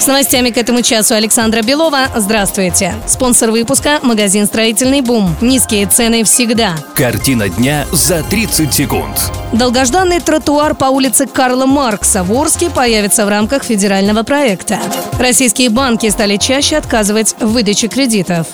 С новостями к этому часу Александра Белова. Здравствуйте. Спонсор выпуска – магазин «Строительный бум». Низкие цены всегда. Картина дня за 30 секунд. Долгожданный тротуар по улице Карла Маркса в Орске появится в рамках федерального проекта. Российские банки стали чаще отказывать в выдаче кредитов.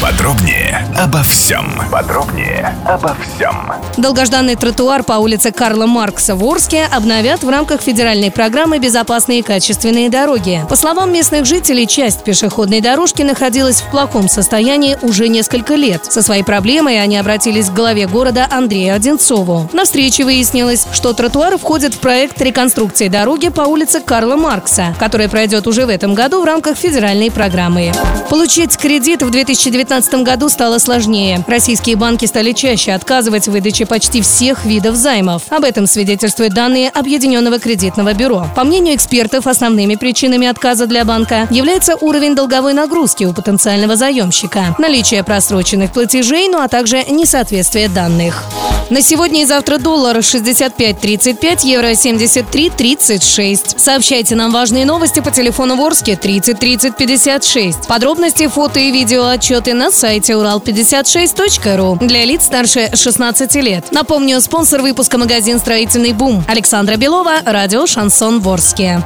Подробнее обо всем. Подробнее обо всем. Долгожданный тротуар по улице Карла Маркса в Орске обновят в рамках федеральной программы «Безопасные и качественные дороги». По словам местных жителей, часть пешеходной дорожки находилась в плохом состоянии уже несколько лет. Со своей проблемой они обратились к главе города Андрею Одинцову. На встрече выяснилось, что тротуар входит в проект реконструкции дороги по улице Карла Маркса, который пройдет уже в этом году в рамках федеральной программы. Получить кредит в 2019 году стало сложнее. Российские банки стали чаще отказывать в выдаче почти всех видов займов. Об этом свидетельствуют данные Объединенного кредитного бюро. По мнению экспертов, основными причинами отказа для банка является уровень долговой нагрузки у потенциального заемщика, наличие просроченных платежей, ну а также несоответствие данных. На сегодня и завтра доллар 65.35, евро 73.36. Сообщайте нам важные новости по телефону Ворске 30 30 56. Подробности, фото и видео отчеты на сайте урал56.ру для лиц старше 16 лет. Напомню, спонсор выпуска магазин «Строительный бум» Александра Белова, радио «Шансон Ворске».